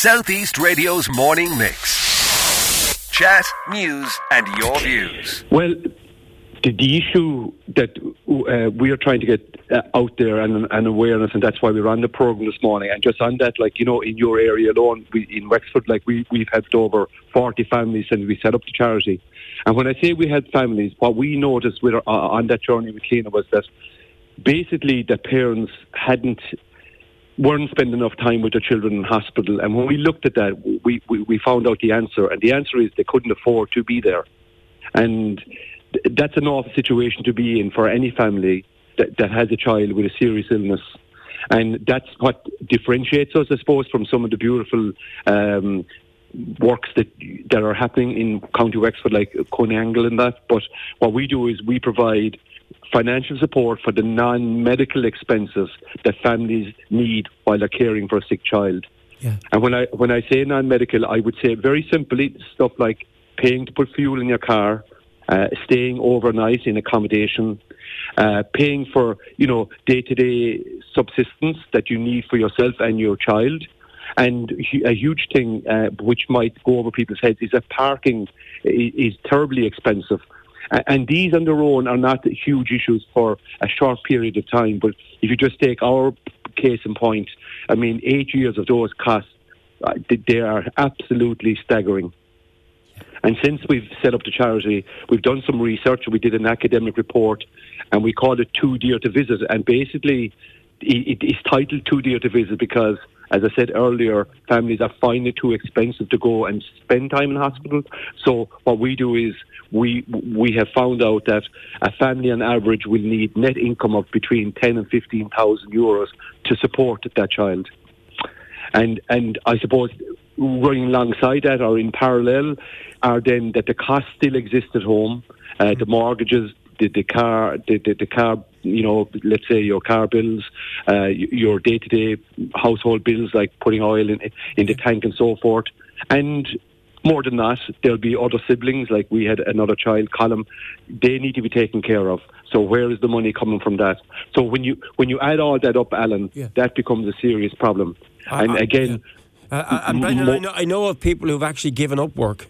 Southeast Radio's morning mix. Chat, news, and your views. Well, the, the issue that uh, we are trying to get uh, out there and, and, awareness, and that's why we ran the program this morning. And just on that, like you know, in your area alone, we, in Wexford, like we we've helped over forty families since we set up the charity. And when I say we help families, what we noticed with our, uh, on that journey with Cliona was that basically the parents hadn't weren't spending enough time with their children in hospital. And when we looked at that, we, we, we found out the answer. And the answer is they couldn't afford to be there. And that's an awful situation to be in for any family that, that has a child with a serious illness. And that's what differentiates us, I suppose, from some of the beautiful um, works that that are happening in County Wexford, like Coney Angle and that. But what we do is we provide financial support for the non-medical expenses that families need while they're caring for a sick child. Yeah. And when I when I say non-medical, I would say very simply stuff like paying to put fuel in your car, uh, staying overnight in accommodation, uh, paying for you know day-to-day subsistence that you need for yourself and your child. And a huge thing uh, which might go over people's heads is that parking is terribly expensive. And these on their own are not huge issues for a short period of time. But if you just take our case in point, I mean, eight years of those costs, uh, they are absolutely staggering. And since we've set up the charity, we've done some research. We did an academic report, and we called it Too Dear to Visit. And basically, it's titled Too Dear to Visit because as I said earlier, families are finding it too expensive to go and spend time in hospital. So what we do is we we have found out that a family on average will need net income of between ten and fifteen thousand euros to support that child. And and I suppose running alongside that or in parallel are then that the costs still exist at home, uh, the mortgages, the, the car, the, the, the, car, you know, let's say your car bills, uh, your day-to-day household bills like putting oil in, in the tank and so forth, and more than that, there'll be other siblings, like we had another child, Colm. They need to be taken care of. So where is the money coming from that? So when you when you add all that up, Alan, yeah. that becomes a serious problem. Uh, and again, yeah. uh, and Brendan, I know, I know of people who've actually given up work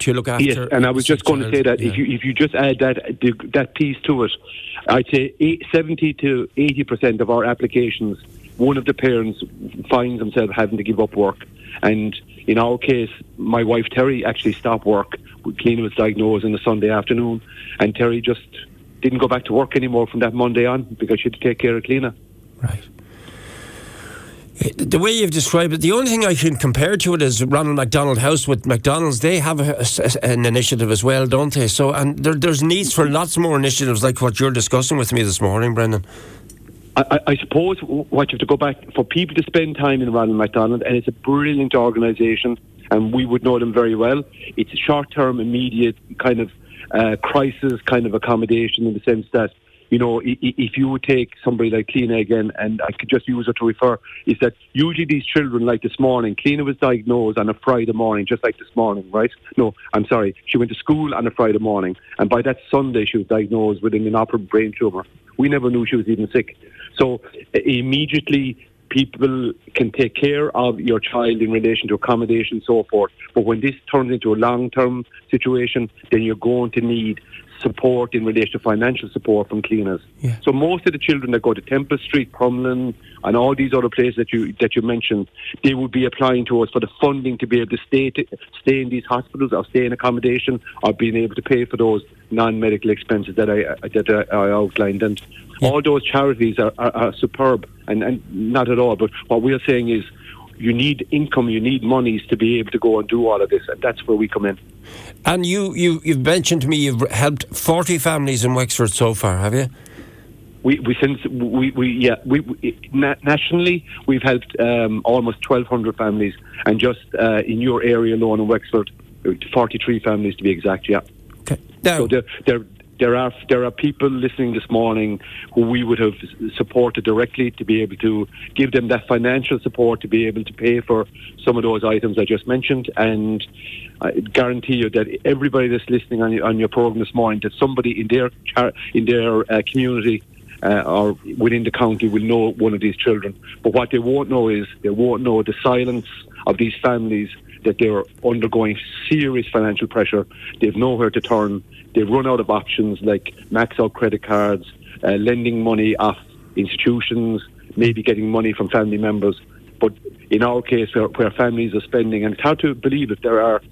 to look after. Yes, and I was just going to say that yeah. if you if you just add that that piece to it, I'd say eight, seventy to eighty percent of our applications, one of the parents finds themselves having to give up work, and in our case, my wife Terry actually stopped work. Cliona was diagnosed on a Sunday afternoon, and Terry just didn't go back to work anymore from that Monday on because she had to take care of Cliona. Right the way you've described it, the only thing I can compare to it is Ronald McDonald House with McDonald's. They have a, a, an initiative as well, don't they? So, and there, there's needs for lots more initiatives like what you're discussing with me this morning, Brendan. I, I, suppose what you have to go back for people to spend time in Ronald McDonald, and it's a brilliant organisation, and we would know them very well. It's a short-term, immediate kind of uh, crisis kind of accommodation in the sense that you know, if you would take somebody like Cliona again, and I could just use her to refer, is that usually these children, like this morning, Cliona was diagnosed on a Friday morning, just like this morning, right? No, I'm sorry. She went to school on a Friday morning, and by that Sunday, she was diagnosed with an inoperable brain tumour. We never knew she was even sick. So immediately, people can take care of your child in relation to accommodation and so forth. But when this turns into a long term situation, then you're going to need support in relation to financial support from Cliona's. Yeah. So most of the children that go to Temple Street, Crumlin, and all these other places that you that you mentioned, they would be applying to us for the funding to be able to stay to, stay in these hospitals or stay in accommodation or being able to pay for those non-medical expenses that I that I outlined. And yeah. all those charities are, are, are superb and, and not at all. But what we're saying is you need income, you need monies to be able to go and do all of this, and that's where we come in. And you, you, you've mentioned to me you've helped 40 families in Wexford so far, have you? We, we since we, we yeah we, we nationally we've helped um, almost 1,200 families, and just uh, in your area alone in Wexford, 43 families to be exact. Yeah. Okay. Now, so they're, they're there are there are people listening this morning who we would have supported directly to be able to give them that financial support to be able to pay for some of those items I just mentioned, and I guarantee you that everybody that's listening on, your, on your program this morning, that somebody in their in their uh, community uh, or within the county will know one of these children. But what they won't know is they won't know the silence of these families that they're undergoing serious financial pressure. They've nowhere to turn. They've run out of options like max out credit cards, uh, lending money off institutions, maybe getting money from family members. But in our case, where, where families are spending, and it's hard to believe that there are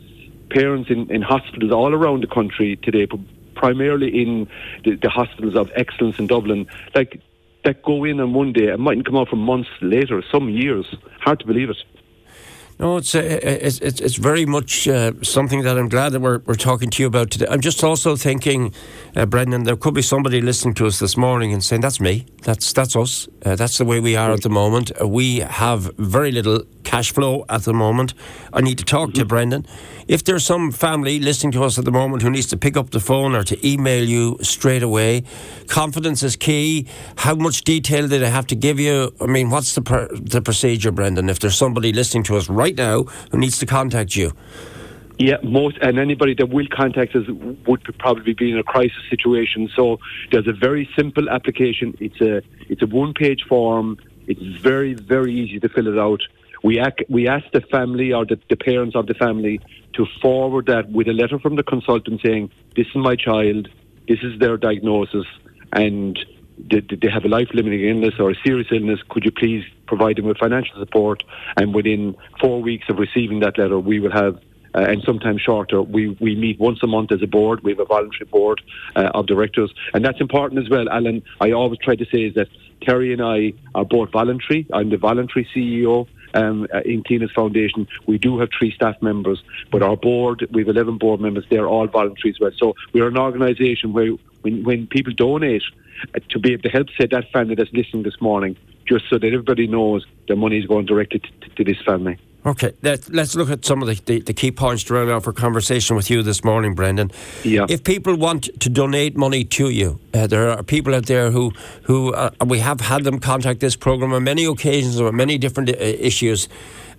parents in, in hospitals all around the country today, but primarily in the, the hospitals of excellence in Dublin, like that go in on one day and mightn't come out for months later, some years. Hard to believe it. No, it's uh, it's it's very much uh, something that I'm glad that we're we're talking to you about today. I'm just also thinking, uh, Brendan, there could be somebody listening to us this morning and saying, "That's me. That's that's us. Uh, that's the way we are at the moment. Uh, we have very little cash flow at the moment. I need to talk mm-hmm. to Brendan. If there's some family listening to us at the moment who needs to pick up the phone or to email you straight away, confidence is key. How much detail did I have to give you? I mean, what's the per- the procedure, Brendan? If there's somebody listening to us right now who needs to contact you. Yeah, most and anybody that will contact us would probably be in a crisis situation. So there's a very simple application. It's a it's a one page form. It's very very easy to fill it out. We ac- we ask the family or the, the parents of the family to forward that with a letter from the consultant saying, "This is my child. This is their diagnosis, and they, they have a life-limiting illness or a serious illness. Could you please provide them with financial support?" And within four weeks of receiving that letter, we will have uh, and sometimes shorter. We we meet once a month as a board. We have a voluntary board uh, of directors, and that's important as well. Alan, I always try to say is that Terry and I are both voluntary. I'm the voluntary CEO, um, uh, in Cliona's Foundation. We do have three staff members, but our board, we have 11 board members, they're all voluntary as well. So we're an organisation where when, when people donate, uh, to be able to help say that family that's listening this morning, just so that everybody knows the money is going directly to, to this family. Okay, Let, us look at some of the, the, the, key points to round off our conversation with you this morning, Brendan. Yeah. If people want to donate money to you, uh, there are people out there who, who uh, we have had them contact this programme on many occasions about many different uh, issues,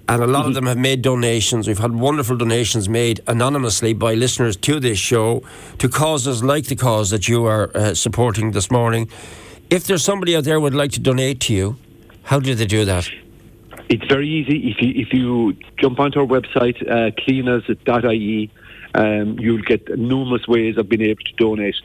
and a lot mm-hmm. of them have made donations. We've had wonderful donations made anonymously by listeners to this show to causes like the cause that you are uh, supporting this morning. If there's somebody out there who would like to donate to you, how do they do that? It's very easy. If you if you jump onto our website, uh, clionas.ie, um, you'll get numerous ways of being able to donate.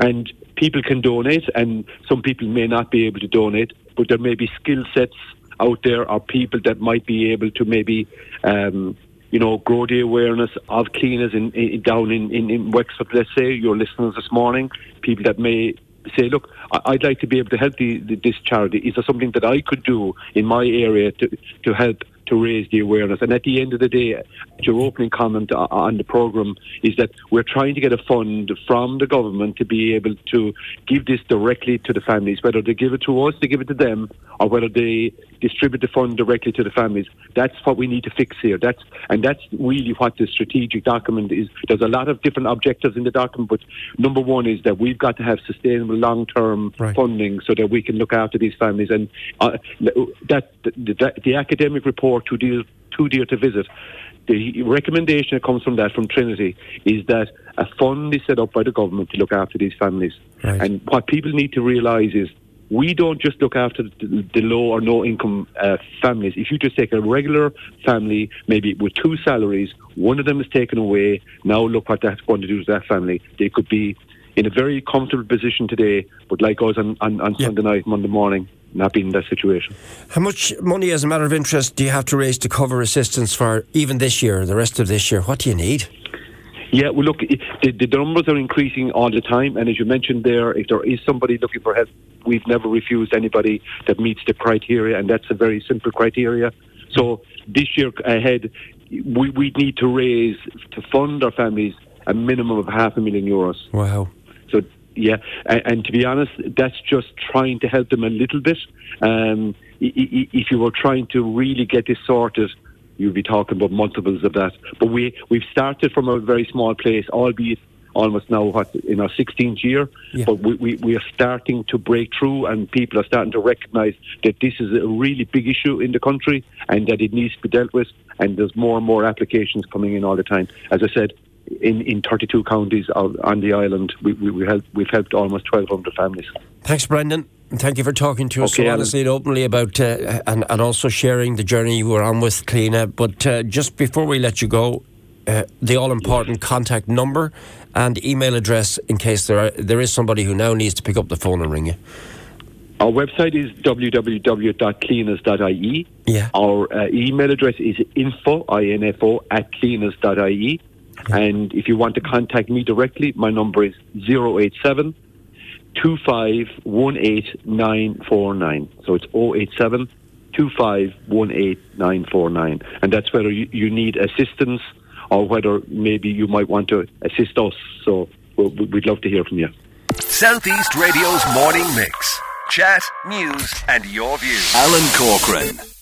And people can donate, and some people may not be able to donate, but there may be skill sets out there are people that might be able to maybe, um, you know, grow the awareness of Cliona's in, in down in, in, in Wexford, let's say, your listeners this morning, people that may say, look, I'd like to be able to help the, the, this charity. Is there something that I could do in my area to, to help to raise the awareness. And at the end of the day, your opening comment on the programme is that we're trying to get a fund from the government to be able to give this directly to the families, whether they give it to us, they give it to them, or whether they distribute the fund directly to the families. That's what we need to fix here. That's and that's really what the strategic document is. There's a lot of different objectives in the document, but number one is that we've got to have sustainable long-term right. funding so that we can look after these families. And uh, that the, the, the academic report too dear, too dear to visit. The recommendation that comes from that, from Trinity, is that a fund is set up by the government to look after these families. Right. And what people need to realise is we don't just look after the, the low or no income uh, families. If you just take a regular family, maybe with two salaries, one of them is taken away. Now look what that's going to do to that family. They could be in a very comfortable position today, but like us on, on, on yeah. Sunday night, Monday morning, not being in that situation. How much money, as a matter of interest, do you have to raise to cover assistance for even this year, the rest of this year? What do you need? Yeah, well, look, the, the numbers are increasing all the time, and as you mentioned there, if there is somebody looking for help, we've never refused anybody that meets the criteria, and that's a very simple criteria. So this year ahead, we, we need to raise to fund our families a minimum of half a million euros. Wow. So yeah, and, and, to be honest, that's just trying to help them a little bit. Um, if you were trying to really get this sorted, you'd be talking about multiples of that. But we we've started from a very small place, albeit almost now what in our 16th year. Yeah. But we, we, we are starting to break through, and people are starting to recognise that this is a really big issue in the country, and that it needs to be dealt with. And there's more and more applications coming in all the time. As I said, in, in 32 counties on the island. We, we, we help, we've helped almost 1,200 families. Thanks, Brendan. Thank you for talking to us Okay, so honestly and openly about uh, and and also sharing the journey you were on with Cliona. But uh, just before we let you go, uh, the all important contact number and email address in case there are, there is somebody who now needs to pick up the phone and ring you. Our website is www.clionas.ie. Yeah. Our uh, email address is info, I-N-F-O, at clionas.ie. And if you want to contact me directly, my number is 087 2518949. So it's 087 2518949. And that's whether you, you need assistance or whether maybe you might want to assist us. So we'll, we'd love to hear from you. Southeast Radio's morning mix. Chat, news, and your views. Alan Corcoran.